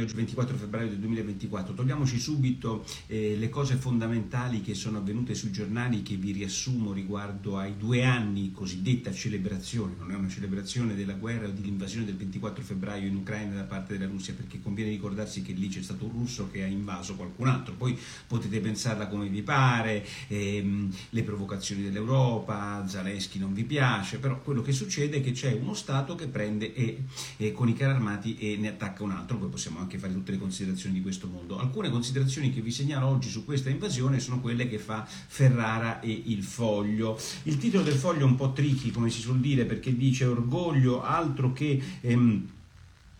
oggi 24 febbraio del 2024, togliamoci subito eh, le cose fondamentali che sono avvenute sui giornali che vi riassumo riguardo ai due anni cosiddetta celebrazione, non è una celebrazione della guerra o dell'invasione del 24 febbraio in Ucraina da parte della Russia, perché conviene ricordarsi che lì c'è stato un russo che ha invaso qualcun altro, poi potete pensarla come vi pare, ehm, le provocazioni dell'Europa, Zelensky non vi piace, però quello che succede è che c'è uno Stato che prende e, e con i carri armati e ne attacca un altro, poi possiamo anche fare tutte le considerazioni di questo mondo. Alcune considerazioni che vi segnalo oggi su questa invasione sono quelle che fa Ferrara e il Foglio. Il titolo del Foglio è un po' tricky, come si suol dire, perché dice orgoglio altro che... Ehm,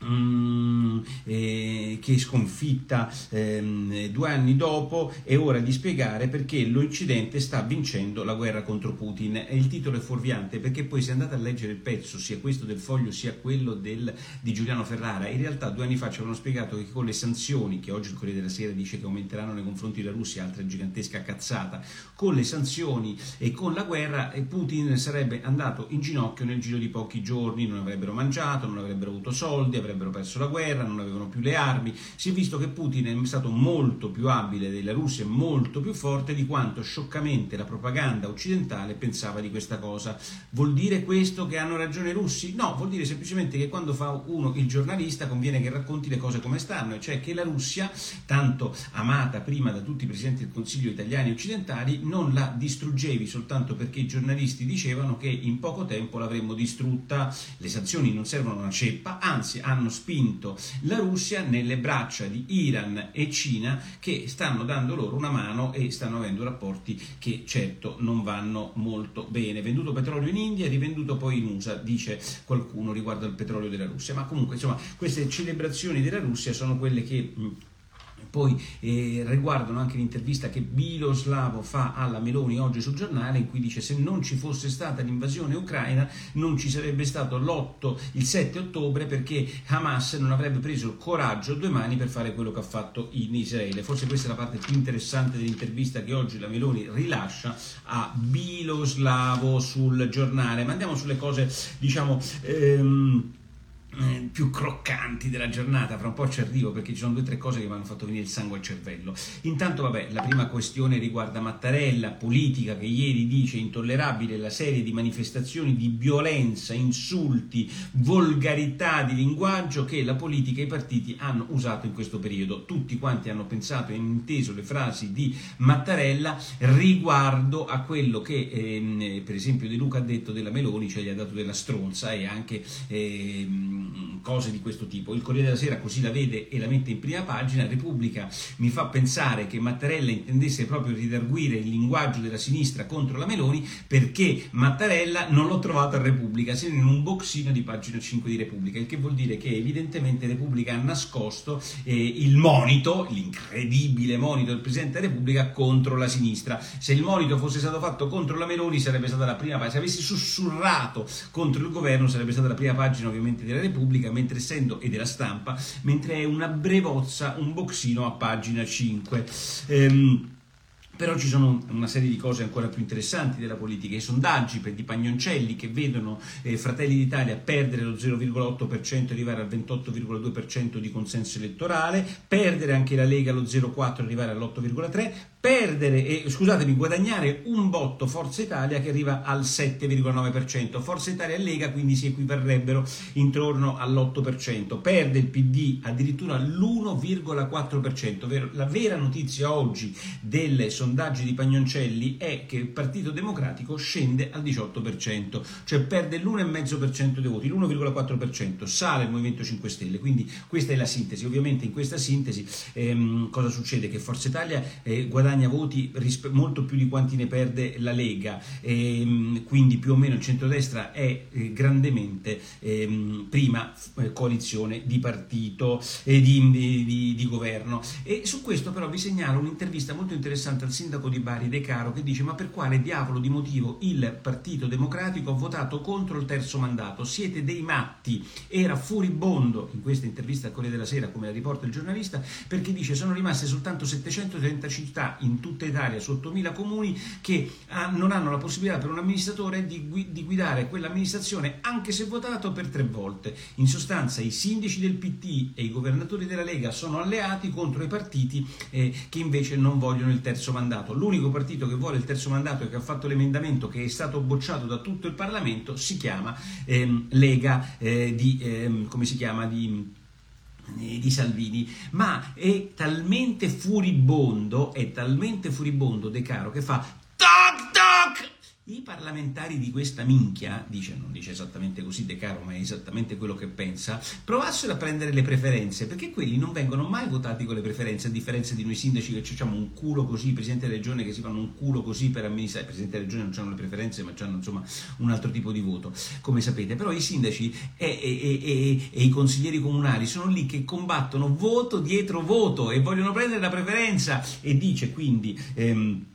Mm, eh, che sconfitta ehm, due anni dopo è ora di spiegare perché l'Occidente sta vincendo la guerra contro Putin. E il titolo è fuorviante perché poi se andate a leggere il pezzo sia questo del foglio sia quello del, di Giuliano Ferrara in realtà due anni fa ci avevano spiegato che con le sanzioni che oggi il Corriere della Sera dice che aumenteranno nei confronti della Russia altra gigantesca cazzata con le sanzioni e con la guerra eh, Putin sarebbe andato in ginocchio nel giro di pochi giorni. Non avrebbero mangiato non avrebbero avuto soldi avrebbero perso la guerra, non avevano più le armi, si è visto che Putin è stato molto più abile della Russia, molto più forte di quanto scioccamente la propaganda occidentale pensava di questa cosa. Vuol dire questo che hanno ragione i russi? No, vuol dire semplicemente che quando fa uno il giornalista conviene che racconti le cose come stanno, cioè che la Russia, tanto amata prima da tutti i presidenti del Consiglio italiani e occidentali, non la distruggevi soltanto perché i giornalisti dicevano che in poco tempo l'avremmo distrutta, le sanzioni non servono a una ceppa, anzi hanno spinto la Russia nelle braccia di Iran e Cina che stanno dando loro una mano e stanno avendo rapporti che certo non vanno molto bene. Venduto petrolio in India rivenduto poi in USA, dice qualcuno riguardo al petrolio della Russia. Ma comunque, insomma, queste celebrazioni della Russia sono quelle che poi eh, riguardano anche l'intervista che Biloslavo fa alla Meloni oggi sul giornale in cui dice se non ci fosse stata l'invasione ucraina non ci sarebbe stato l'8, il 7 ottobre perché Hamas non avrebbe preso il coraggio due mani per fare quello che ha fatto in Israele. Forse questa è la parte più interessante dell'intervista che oggi la Meloni rilascia a Biloslavo sul giornale. Ma andiamo sulle cose, diciamo... Ehm, eh, più croccanti della giornata, fra un po' ci arrivo perché ci sono due o tre cose che mi hanno fatto venire il sangue al cervello. Intanto, vabbè, la prima questione riguarda Mattarella, politica che ieri dice intollerabile la serie di manifestazioni di violenza, insulti, volgarità di linguaggio che la politica e i partiti hanno usato in questo periodo. Tutti quanti hanno pensato e inteso le frasi di Mattarella riguardo a quello che, ehm, per esempio, De Luca ha detto della Meloni, cioè gli ha dato della stronza e anche... Ehm, cose di questo tipo. Il Corriere della Sera così la vede e la mette in prima pagina. Repubblica mi fa pensare che Mattarella intendesse proprio ridarguire il linguaggio della sinistra contro la Meloni perché Mattarella non l'ho trovato a Repubblica, se non in un boxino di pagina 5 di Repubblica, il che vuol dire che evidentemente Repubblica ha nascosto eh, il monito, l'incredibile monito del Presidente della Repubblica contro la sinistra. Se il monito fosse stato fatto contro la Meloni sarebbe stata la prima pagina, se avessi sussurrato contro il governo sarebbe stata la prima pagina ovviamente della Repubblica Repubblica, mentre essendo, e della stampa, mentre è una brevozza, un boxino a pagina 5. Ehm, però ci sono una serie di cose ancora più interessanti della politica, i sondaggi di Pagnoncelli che vedono eh, Fratelli d'Italia perdere lo 0,8% e arrivare al 28,2% di consenso elettorale, perdere anche la Lega lo 0,4% e arrivare all'8,3%, perdere, eh, scusatemi, guadagnare un botto Forza Italia che arriva al 7,9%. Forza Italia e Lega quindi si equivarrebbero intorno all'8%. Perde il PD addirittura l'1,4%. La vera notizia oggi dei sondaggi di Pagnoncelli è che il Partito Democratico scende al 18%, cioè perde l'1,5% dei voti, l'1,4%, sale il Movimento 5 Stelle. Quindi questa è la sintesi. Ovviamente in questa sintesi ehm, cosa succede? Che Forza Italia eh, guadagna guadagna voti molto più di quanti ne perde la Lega, ehm, quindi più o meno il centrodestra è eh, grandemente eh, prima eh, coalizione di partito e di, di, di, governo. E su questo però vi segnalo un'intervista molto interessante al sindaco di Bari De Caro che dice ma per quale diavolo di motivo il Partito Democratico ha votato contro il terzo mandato? Siete dei matti. Era furibondo in questa intervista al Corriere della Sera come la riporta il giornalista perché dice sono rimaste soltanto 730 città in tutta Italia su 8.000 comuni che ah, non hanno la possibilità per un amministratore di, di guidare quell'amministrazione anche se votato per tre volte. In sostanza i sindaci del PT e i governatori della Lega sono alleati contro i partiti eh, che invece non vogliono il terzo mandato. L'unico partito che vuole il terzo mandato e che ha fatto l'emendamento che è stato bocciato da tutto il Parlamento si chiama ehm, Lega eh, di, ehm, come si chiama, di di Salvini, ma è talmente furibondo, è talmente furibondo De Caro che fa i parlamentari di questa minchia, dice, non dice esattamente così De Caro, ma è esattamente quello che pensa, provassero a prendere le preferenze, perché quelli non vengono mai votati con le preferenze, a differenza di noi sindaci che facciamo un culo così, i presidenti della regione che si fanno un culo così per amministrare, i presidenti della regione non hanno le preferenze, ma hanno insomma un altro tipo di voto, come sapete, però i sindaci e, e, e, e i consiglieri comunali sono lì che combattono voto dietro voto e vogliono prendere la preferenza e dice quindi... Ehm,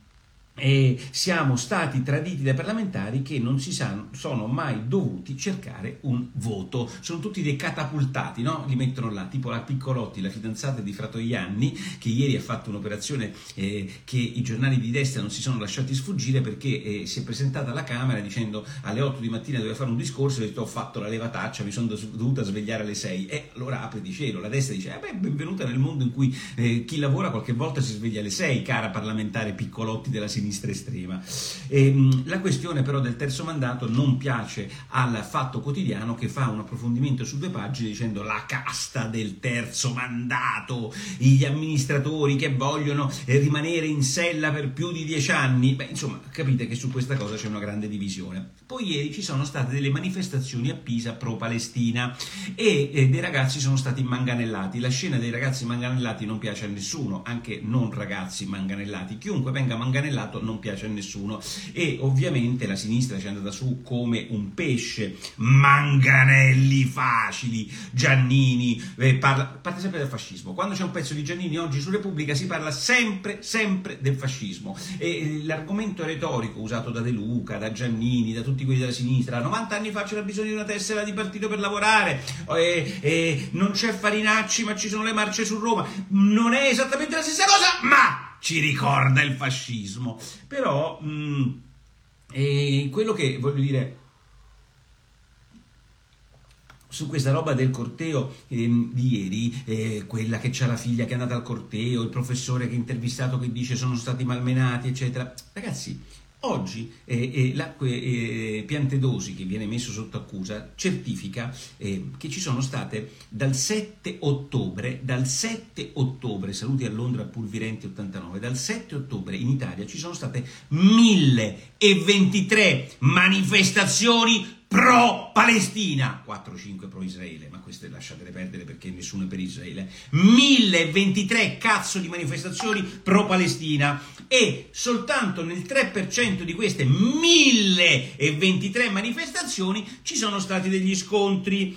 e siamo stati traditi dai parlamentari che non si sono mai dovuti cercare un voto. Sono tutti dei catapultati, no? Li mettono là, tipo la Piccolotti, la fidanzata di Fratoianni, che ieri ha fatto un'operazione eh, che i giornali di destra non si sono lasciati sfuggire perché eh, si è presentata alla Camera dicendo alle 8 di mattina doveva fare un discorso e ha detto ho fatto la levataccia, mi sono dovuta svegliare alle 6. E allora apre di cielo, la destra dice, eh beh, benvenuta nel mondo in cui eh, chi lavora qualche volta si sveglia alle 6, cara parlamentare Piccolotti della sinistra sinistra estrema. E, ehm, la questione però del terzo mandato non piace al Fatto Quotidiano che fa un approfondimento su due pagine dicendo la casta del terzo mandato, gli amministratori che vogliono eh, rimanere in sella per più di dieci anni. Beh, insomma, capite che su questa cosa c'è una grande divisione. Poi ieri ci sono state delle manifestazioni a Pisa pro-Palestina e eh, dei ragazzi sono stati manganellati. La scena dei ragazzi manganellati non piace a nessuno, anche non ragazzi manganellati. Chiunque venga manganellato non piace a nessuno. E ovviamente la sinistra ci è andata su come un pesce, manganelli facili, Giannini, eh, parla, parte sempre del fascismo. Quando c'è un pezzo di Giannini oggi su Repubblica si parla sempre, sempre del fascismo. E eh, l'argomento retorico usato da De Luca, da Giannini, da tutti quelli della sinistra, a 90 anni fa c'era bisogno di una tessera di partito per lavorare, e, e non c'è Farinacci ma ci sono le marce su Roma, non è esattamente la stessa cosa, ma ci ricorda il fascismo. Però mh, mm, quello che voglio dire su questa roba del corteo eh, di ieri, eh, quella che c'ha la figlia che è andata al corteo, il professore che ha intervistato che dice sono stati malmenati, eccetera. Ragazzi, Oggi eh, eh, eh, Piantedosi, che viene messo sotto accusa, certifica eh, che ci sono state dal 7 ottobre, dal 7 ottobre, saluti a Londra Pulvirenti 89, dal 7 ottobre in Italia ci sono state 1023 manifestazioni pro-Palestina, 4-5 pro-Israele, ma queste lasciatele perdere perché nessuno è per Israele, 1023 cazzo di manifestazioni pro-Palestina. E soltanto nel 3% di queste 1023 manifestazioni ci sono stati degli scontri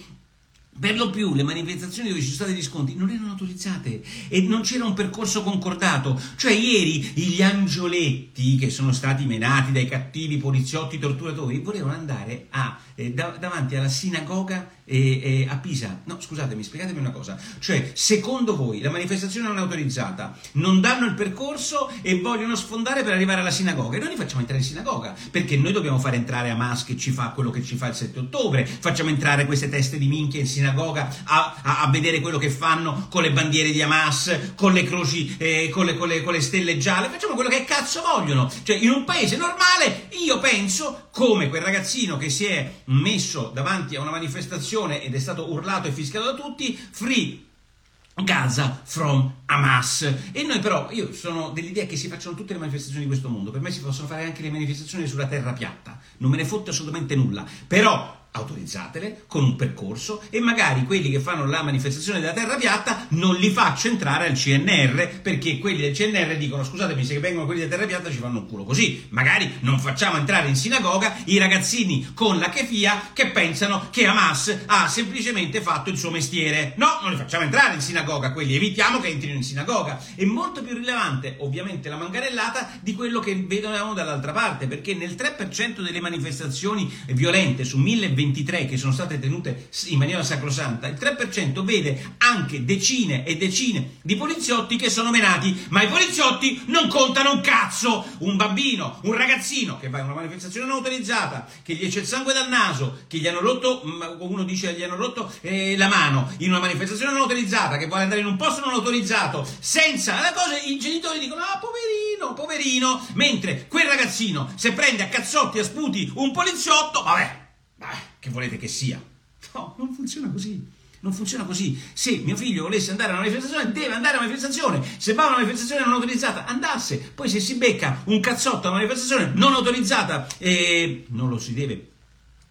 per lo più le manifestazioni dove ci sono stati gli sconti non erano autorizzate e non c'era un percorso concordato. Cioè ieri gli angioletti che sono stati menati dai cattivi poliziotti torturatori volevano andare a, eh, da, davanti alla sinagoga eh, eh, a Pisa. No, scusatemi, spiegatemi una cosa. Cioè, secondo voi la manifestazione non è autorizzata, non danno il percorso e vogliono sfondare per arrivare alla sinagoga. E noi li facciamo entrare in sinagoga perché noi dobbiamo fare entrare Hamas che ci fa quello che ci fa il 7 ottobre, facciamo entrare queste teste di minchia in sinagoga a, a, a, vedere quello che fanno con le bandiere di Hamas, con le croci, eh, con, le, con, le, con le stelle gialle, facciamo quello che cazzo vogliono. Cioè, in un paese normale, io penso, come quel ragazzino che si è messo davanti a una manifestazione ed è stato urlato e fischiato da tutti, free Gaza from Hamas. E noi però, io sono dell'idea che si facciano tutte le manifestazioni di questo mondo, per me si possono fare anche le manifestazioni sulla terra piatta, non me ne fotte assolutamente nulla, però autorizzatele con un percorso e magari quelli che fanno la manifestazione della terra piatta non li faccio entrare al CNR perché quelli del CNR dicono scusatemi se vengono quelli della terra piatta ci fanno un culo così. Magari non facciamo entrare in sinagoga i ragazzini con la kefia che pensano che Hamas ha semplicemente fatto il suo mestiere. No non li facciamo entrare in sinagoga quelli evitiamo che entrino in sinagoga. È molto più rilevante ovviamente la manganellata di quello che vedono dall'altra parte perché nel 3% delle manifestazioni violente su 1020 1023 che sono state tenute in maniera sacrosanta, il 3% vede anche decine e decine di poliziotti che sono menati, ma i poliziotti non contano un cazzo. Un bambino, un ragazzino che va in una manifestazione non autorizzata, che gli esce il sangue dal naso, che gli hanno rotto, uno dice gli hanno rotto eh, la mano in una manifestazione non autorizzata, che vuole andare in un posto non autorizzato, senza la cosa, i genitori dicono, ah, poverino, poverino, mentre quel ragazzino se prende a cazzotti, a sputi un poliziotto, vabbè, vabbè, che volete che sia? No, non funziona così. Non funziona così. Se mio figlio volesse andare a una manifestazione, deve andare a una manifestazione. Se va a una manifestazione non autorizzata, andasse. Poi se si becca un cazzotto a una manifestazione non autorizzata, eh, non lo si deve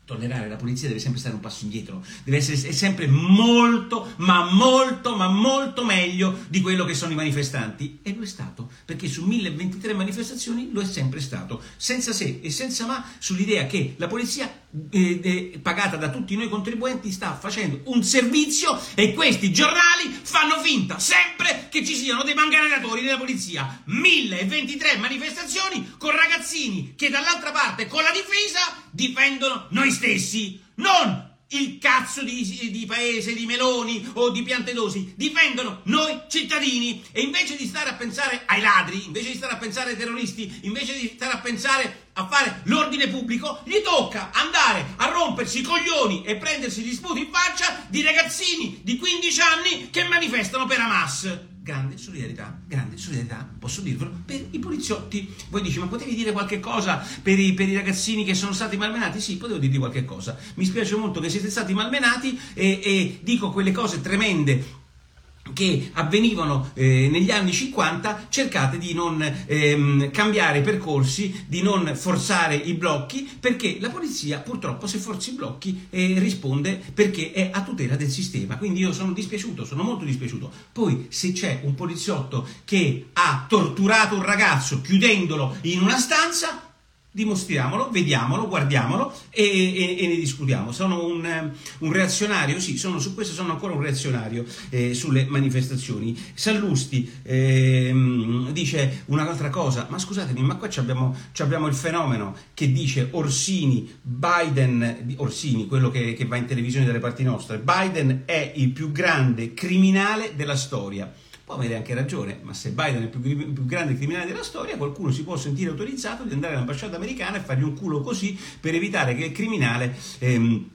tollerare, la polizia deve sempre stare un passo indietro, deve essere sempre molto, ma molto, ma molto meglio di quello che sono i manifestanti. E lo è stato, perché su 1023 manifestazioni lo è sempre stato, senza se e senza ma, sull'idea che la polizia eh, eh, pagata da tutti noi contribuenti sta facendo un servizio e questi giornali fanno finta sempre che ci siano dei manganeratori della polizia. 1023 manifestazioni con ragazzini che dall'altra parte con la difesa difendono noi stessi, non il cazzo di, di, paese, di Meloni o di Piantedosi, difendono noi cittadini. E invece di stare a pensare ai ladri, invece di stare a pensare ai terroristi, invece di stare a pensare a fare l'ordine pubblico, gli tocca andare a rompersi i coglioni e prendersi gli sputi in faccia di ragazzini di 15 anni che manifestano per Hamas grande solidarietà, grande solidarietà, posso dirvelo, per i poliziotti. Voi dici, ma potevi dire qualche cosa per i, per i ragazzini che sono stati malmenati? Sì, potevo dirgli qualche cosa. Mi spiace molto che siete stati malmenati e, e dico quelle cose tremende che avvenivano eh, negli anni 50, cercate di non ehm, cambiare percorsi, di non forzare i blocchi, perché la polizia purtroppo se forza i blocchi eh, risponde perché è a tutela del sistema. Quindi io sono dispiaciuto, sono molto dispiaciuto. Poi se c'è un poliziotto che ha torturato un ragazzo chiudendolo in una stanza, Dimostriamolo, vediamolo, guardiamolo e, e, e ne discutiamo. Sono un, un, reazionario, sì, sono, su questo sono ancora un reazionario eh, sulle manifestazioni. Sallusti eh, dice un'altra cosa, ma scusatemi, ma qua abbiamo, abbiamo, il fenomeno che dice Orsini, Biden, Orsini, quello che, che va in televisione dalle parti nostre, Biden è il più grande criminale della storia può avere anche ragione, ma se Biden è il più, più, grande criminale della storia, qualcuno si può sentire autorizzato di andare all'ambasciata americana e fargli un culo così per evitare che il criminale... Ehm,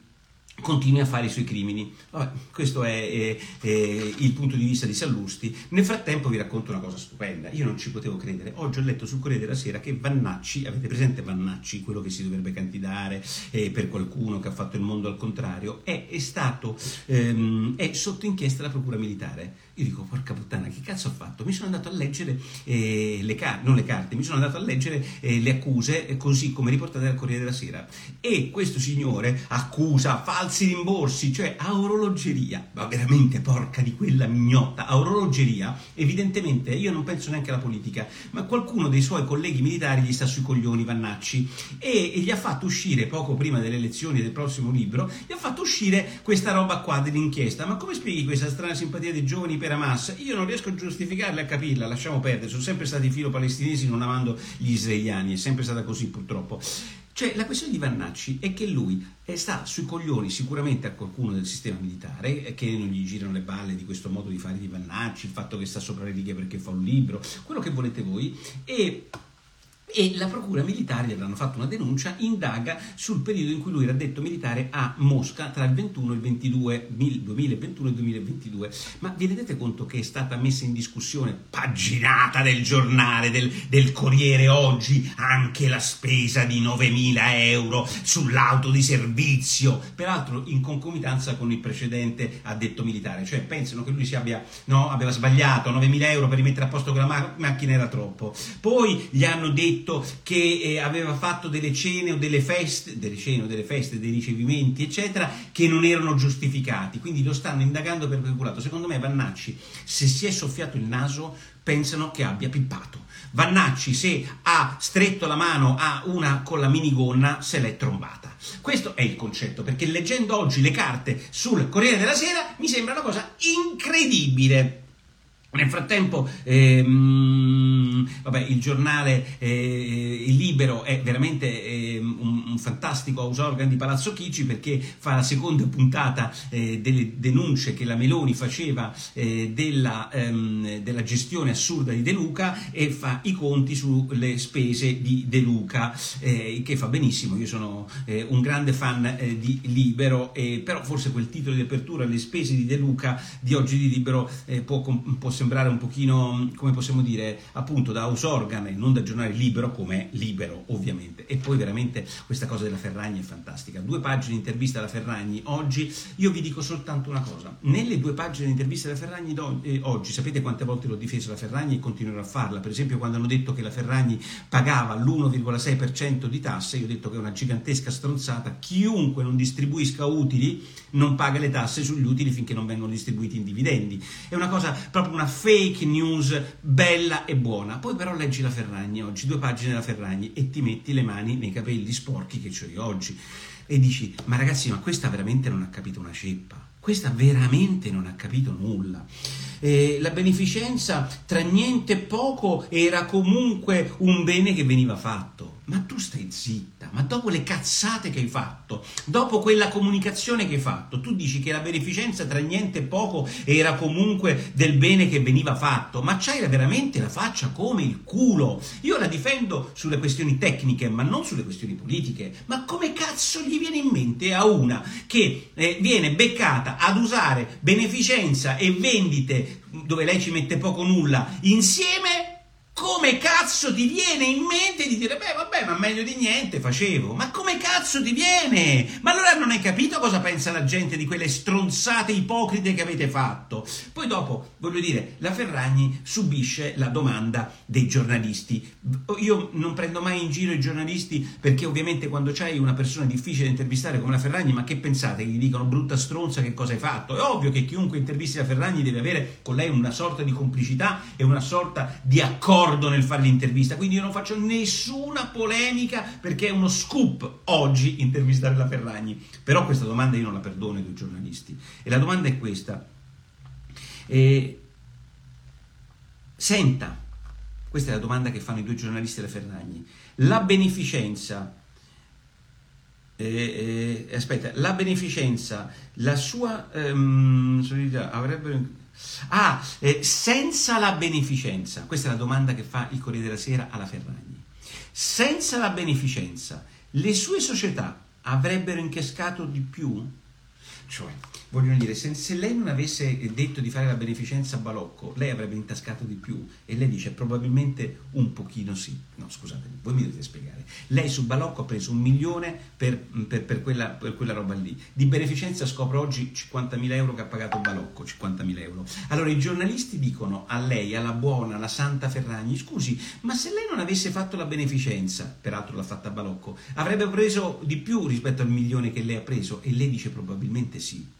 continui a fare i suoi crimini. Vabbè, questo è, è, è, il punto di vista di Sallusti. Nel frattempo vi racconto una cosa stupenda. Io non ci potevo credere. Oggi ho letto sul Corriere della Sera che Vannacci, avete presente Vannacci, quello che si dovrebbe candidare eh, per qualcuno che ha fatto il mondo al contrario, è, è stato ehm, è sotto inchiesta la Procura Militare. Io dico, porca puttana, che cazzo ho fatto? Mi sono andato a leggere eh, le non le carte, mi sono andato a leggere eh, le accuse, eh, così come riportate dal Corriere della Sera. E questo signore accusa falsi rimborsi, cioè a orologeria, ma veramente porca di quella mignotta, a orologeria, evidentemente, io non penso neanche alla politica, ma qualcuno dei suoi colleghi militari gli sta sui coglioni, Vannacci, e, e gli ha fatto uscire, poco prima delle elezioni del prossimo libro, gli ha fatto uscire questa roba qua dell'inchiesta. Ma come spieghi questa strana simpatia dei giovani per Hamas, io non riesco a giustificarla e a capirla, lasciamo perdere, sono sempre stati filo palestinesi non amando gli israeliani, è sempre stata così purtroppo. Cioè, la questione di Vannacci è che lui sta sui coglioni sicuramente a qualcuno del sistema militare, che non gli girano le balle di questo modo di fare di Vannacci, il fatto che sta sopra le righe perché fa un libro, quello che volete voi, e e la procura militare gli avranno fatto una denuncia, indaga sul periodo in cui lui era detto militare a Mosca tra il 21 e il 22, 2021 e 2022. Ma vi rendete conto che è stata messa in discussione, paginata del giornale, del, del Corriere oggi, anche la spesa di 9.000 euro sull'auto di servizio, peraltro in concomitanza con il precedente addetto militare, cioè pensano che lui si abbia, no, aveva sbagliato, 9.000 euro per rimettere a posto quella ma- macchina era troppo. Poi gli hanno detto detto che eh, aveva fatto delle cene o delle feste, delle cene o delle feste, dei ricevimenti, eccetera, che non erano giustificati, quindi lo stanno indagando per peculato. Secondo me Vannacci, se si è soffiato il naso, pensano che abbia pippato. Vannacci, se ha stretto la mano a una con la minigonna, se l'è trombata. Questo è il concetto, perché leggendo oggi le carte sul Corriere della Sera mi sembra una cosa incredibile. Nel frattempo, ehm, vabbè, il giornale eh, Libero è veramente eh, un, un, fantastico house organ di Palazzo Chigi perché fa la seconda puntata eh, delle denunce che la Meloni faceva eh, della, ehm, della, gestione assurda di De Luca e fa i conti sulle spese di De Luca, eh, che fa benissimo. Io sono eh, un grande fan di Libero, però forse quel titolo di apertura, Le spese di De Luca, di oggi di Libero, può, può sembrare un pochino, come possiamo dire, appunto da house e non da giornale libero, come libero ovviamente. E poi veramente questa cosa della Ferragni è fantastica. Due pagine di intervista alla Ferragni oggi, io vi dico soltanto una cosa, nelle due pagine di intervista alla Ferragni eh, oggi, sapete quante volte l'ho difesa la Ferragni e continuerò a farla, per esempio quando hanno detto che la Ferragni pagava l'1,6% di tasse, io ho detto che è una gigantesca stronzata, chiunque non distribuisca utili non paga le tasse sugli utili finché non vengono distribuiti in dividendi. È una cosa, proprio una fake news bella e buona. Poi però leggi la Ferragni oggi, due pagine della Ferragni e ti metti le mani nei capelli sporchi che ho io oggi e dici "Ma ragazzi, ma questa veramente non ha capito una ceppa". Questa veramente non ha capito nulla. Eh, la beneficenza tra niente e poco era comunque un bene che veniva fatto. Ma tu stai zitta, ma dopo le cazzate che hai fatto, dopo quella comunicazione che hai fatto, tu dici che la beneficenza tra niente e poco era comunque del bene che veniva fatto, ma c'hai veramente la faccia come il culo. Io la difendo sulle questioni tecniche, ma non sulle questioni politiche. Ma come cazzo gli viene in mente a una che eh, viene beccata ad usare beneficenza e vendite dove lei ci mette poco nulla insieme? Come cazzo ti viene in mente di dire, beh, vabbè, ma meglio di niente facevo? Ma come cazzo ti viene? Ma allora non hai capito cosa pensa la gente di quelle stronzate ipocrite che avete fatto? Poi dopo, voglio dire, la Ferragni subisce la domanda dei giornalisti. Io non prendo mai in giro i giornalisti perché ovviamente quando c'hai una persona difficile da intervistare come la Ferragni, ma che pensate? Gli dicono brutta stronza che cosa hai fatto? È ovvio che chiunque intervisti la Ferragni deve avere con lei una sorta di complicità e una sorta di accordo d'accordo nel fare l'intervista, quindi io non faccio nessuna polemica perché è uno scoop oggi intervistare la Ferragni. Però questa domanda io non la perdono ai giornalisti. E la domanda è questa. Eh, senta, questa è la domanda che fanno i due giornalisti della Ferragni, la beneficenza eh, aspetta, la beneficenza, la sua ehm, avrebbe Ah, eh, senza la beneficenza, questa è la domanda che fa il Corriere della Sera alla Ferragni. Senza la beneficenza, le sue società avrebbero incascato di più? Cioè, voglio dire, se, se, lei non avesse detto di fare la beneficenza a Balocco, lei avrebbe intascato di più. E lei dice probabilmente un pochino sì. No, scusatemi, voi mi dovete spiegare. Lei su Balocco ha preso un milione per, per, per, quella, per quella, roba lì. Di beneficenza scopro oggi 50.000 euro che ha pagato Balocco, 50.000 euro. Allora i giornalisti dicono a lei, alla buona, alla santa Ferragni, scusi, ma se lei non avesse fatto la beneficenza, peraltro l'ha fatta Balocco, avrebbe preso di più rispetto al milione che lei ha preso? E lei dice probabilmente sì.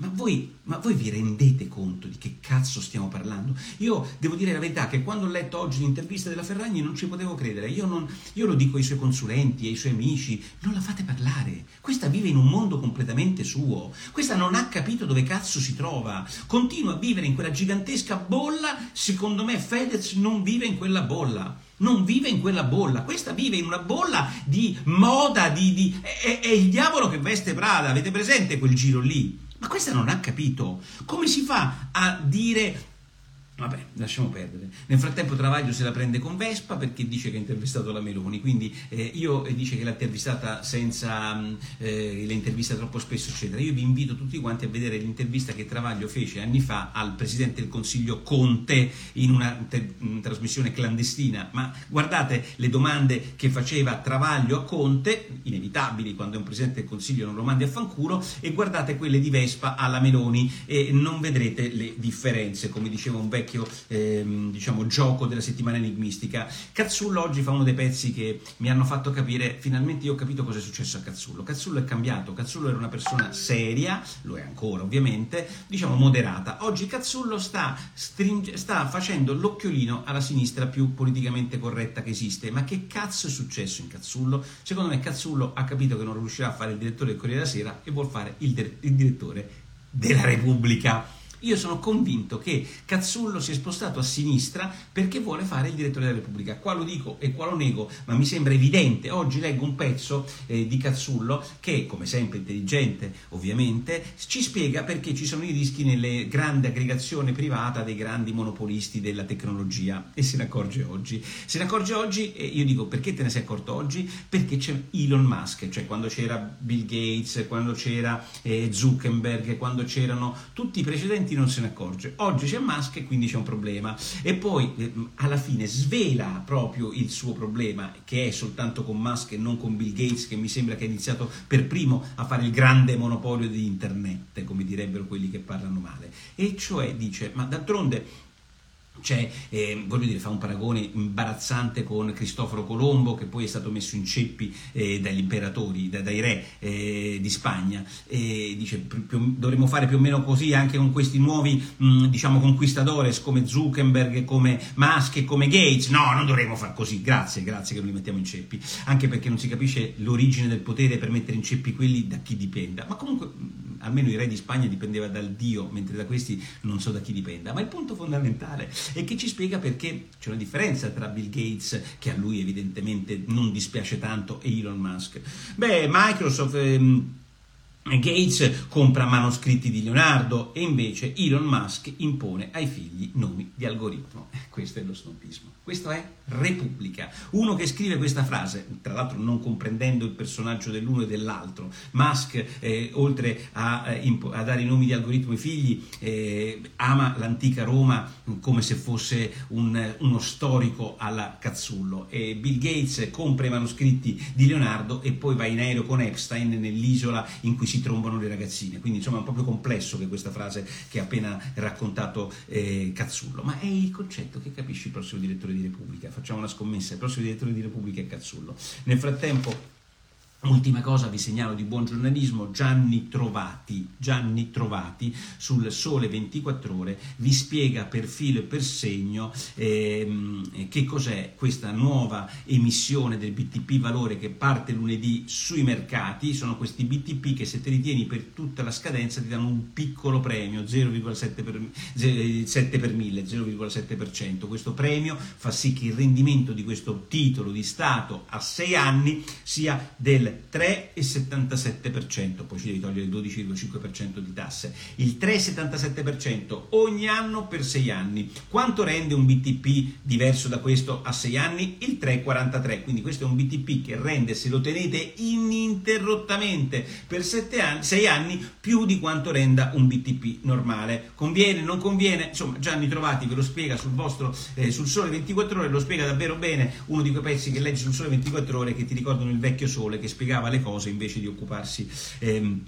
Ma voi, ma voi, vi rendete conto di che cazzo stiamo parlando? Io devo dire la verità che quando ho letto oggi l'intervista della Ferragni non ci potevo credere. Io, non, io, lo dico ai suoi consulenti, ai suoi amici, non la fate parlare. Questa vive in un mondo completamente suo. Questa non ha capito dove cazzo si trova. Continua a vivere in quella gigantesca bolla. Secondo me Fedez non vive in quella bolla non vive in quella bolla, questa vive in una bolla di moda, di, di, è, è, il diavolo che veste Prada, avete presente quel giro lì? Ma questa non ha capito. Come si fa a dire Vabbè, lasciamo perdere. Nel frattempo Travaglio se la prende con Vespa perché dice che ha intervistato la Meloni, quindi eh, io eh, dice che l'ha intervistata senza mm, eh, le interviste troppo spesso, eccetera. Io vi invito tutti quanti a vedere l'intervista che Travaglio fece anni fa al Presidente del Consiglio Conte in una te- in trasmissione clandestina, ma guardate le domande che faceva Travaglio a Conte, inevitabili quando è un Presidente del Consiglio non lo mandi a fanculo, e guardate quelle di Vespa alla Meloni e non vedrete le differenze, come diceva un vecchio vecchio ehm, diciamo, gioco della settimana enigmistica. Cazzullo oggi fa uno dei pezzi che mi hanno fatto capire, finalmente io ho capito cosa è successo a Cazzullo. Cazzullo è cambiato, Cazzullo era una persona seria, lo è ancora ovviamente, diciamo moderata. Oggi Cazzullo sta, stringe, sta facendo l'occhiolino alla sinistra più politicamente corretta che esiste. Ma che cazzo è successo in Cazzullo? Secondo me Cazzullo ha capito che non riuscirà a fare il direttore del Corriere della Sera e vuol fare il, il direttore della Repubblica. Io sono convinto che Cazzullo si è spostato a sinistra perché vuole fare il direttore della Repubblica. Qua lo dico e qua lo nego, ma mi sembra evidente. Oggi leggo un pezzo eh, di Cazzullo che, come sempre intelligente ovviamente, ci spiega perché ci sono i rischi nelle grandi aggregazioni private dei grandi monopolisti della tecnologia e se ne accorge oggi. Se ne accorge oggi e io dico perché te ne sei accorto oggi? Perché c'è Elon Musk, cioè quando c'era Bill Gates, quando c'era eh, Zuckerberg, quando c'erano tutti i precedenti non se ne accorge. Oggi c'è Musk e quindi c'è un problema. E poi eh, alla fine svela proprio il suo problema, che è soltanto con Musk e non con Bill Gates, che mi sembra che ha iniziato per primo a fare il grande monopolio di internet, come direbbero quelli che parlano male. E cioè dice, ma d'altronde c'è, eh, voglio dire, fa un paragone imbarazzante con Cristoforo Colombo, che poi è stato messo in ceppi eh, dagli imperatori, da, dai re eh, di Spagna. E dice più, dovremmo fare più o meno così anche con questi nuovi, mh, diciamo, conquistadores come Zuckerberg, come Musk e come Gates. No, non dovremmo fare così. Grazie, grazie che non li mettiamo in ceppi. Anche perché non si capisce l'origine del potere per mettere in ceppi quelli da chi dipenda. Ma comunque almeno i re di Spagna dipendeva dal Dio, mentre da questi non so da chi dipenda. Ma il punto fondamentale è che ci spiega perché c'è una differenza tra Bill Gates, che a lui evidentemente non dispiace tanto, e Elon Musk. Beh, Microsoft... Ehm, Gates compra manoscritti di Leonardo e invece Elon Musk impone ai figli nomi di algoritmo. Eh, questo è lo snopismo. Questo è Repubblica. Uno che scrive questa frase, tra l'altro non comprendendo il personaggio dell'uno e dell'altro, Musk, eh, oltre a, eh, a, dare i nomi di algoritmo ai figli, eh, ama l'antica Roma come se fosse un, uno storico alla Cazzullo. E Bill Gates compra i manoscritti di Leonardo e poi va in aereo con Epstein nell'isola in cui si trombano le ragazzine. Quindi insomma è proprio complesso che questa frase che ha appena raccontato eh, Cazzullo, ma è il concetto che capisce il prossimo direttore di Repubblica. Facciamo una scommessa, il prossimo direttore di Repubblica è Cazzullo. Nel frattempo Ultima cosa vi segnalo di buon giornalismo, Gianni Trovati, Gianni Trovati sul Sole 24 Ore vi spiega per filo e per segno ehm, che cos'è questa nuova emissione del BTP valore che parte lunedì sui mercati, sono questi BTP che se te li tieni per tutta la scadenza ti danno un piccolo premio, 0,7 per, 7 per 1000, 0,7%. Questo premio fa sì che il rendimento di questo titolo di Stato a 6 anni sia del 3,77%, poi ci devi togliere il 12,5% di tasse, il 3,77% ogni anno per 6 anni. Quanto rende un BTP diverso da questo a 6 anni? Il 3,43, quindi questo è un BTP che rende, se lo tenete ininterrottamente per 7 anni, 6 anni, più di quanto renda un BTP normale. Conviene, non conviene? Insomma, Gianni Trovati ve lo spiega sul vostro, eh, sul Sole 24 Ore, lo spiega davvero bene, uno di quei pezzi che leggi sul Sole 24 Ore che ti ricordano il vecchio Sole che spiegava le cose invece di occuparsi ehm,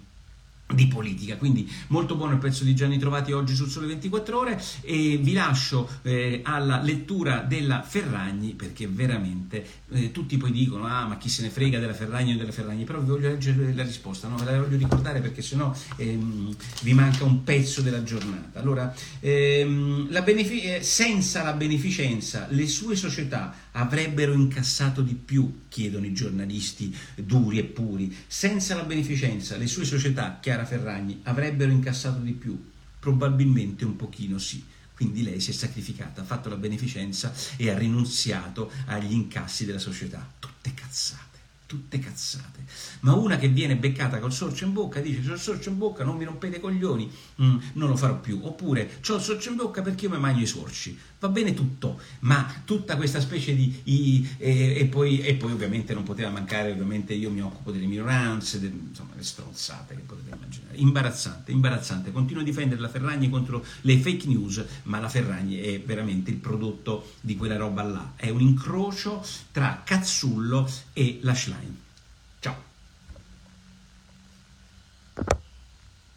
di politica. Quindi molto buono il pezzo di Gianni Trovati oggi sul Sole 24 Ore e vi lascio eh, alla lettura della Ferragni perché veramente eh, tutti poi dicono ah ma chi se ne frega della Ferragni o della Ferragni, però vi voglio leggere la risposta, no? ve la voglio ricordare perché sennò ehm, vi manca un pezzo della giornata. Allora, ehm, la benefic- eh, senza la beneficenza le sue società avrebbero incassato di più, chiedono i giornalisti duri e puri, senza la beneficenza le sue società, Chiara Ferragni avrebbero incassato di più? Probabilmente un pochino sì. Quindi lei si è sacrificata, ha fatto la beneficenza e ha rinunziato agli incassi della società. Tutte cazzate tutte cazzate. Ma una che viene beccata col sorcio in bocca dice: C'ho il sorcio in bocca, non mi rompete i coglioni, mm, non lo farò più. Oppure c'ho il sorcio in bocca perché io mi mangio i sorci. Va bene tutto, ma tutta questa specie di. I, e, e, poi, e, poi, ovviamente non poteva mancare, ovviamente io mi occupo delle minoranze, de, insomma le stronzate che potete immaginare. Imbarazzante, imbarazzante. Continuo a difendere la Ferragni contro le fake news, ma la Ferragni è veramente il prodotto di quella roba là. È un incrocio tra Cazzullo e la Schlein. time.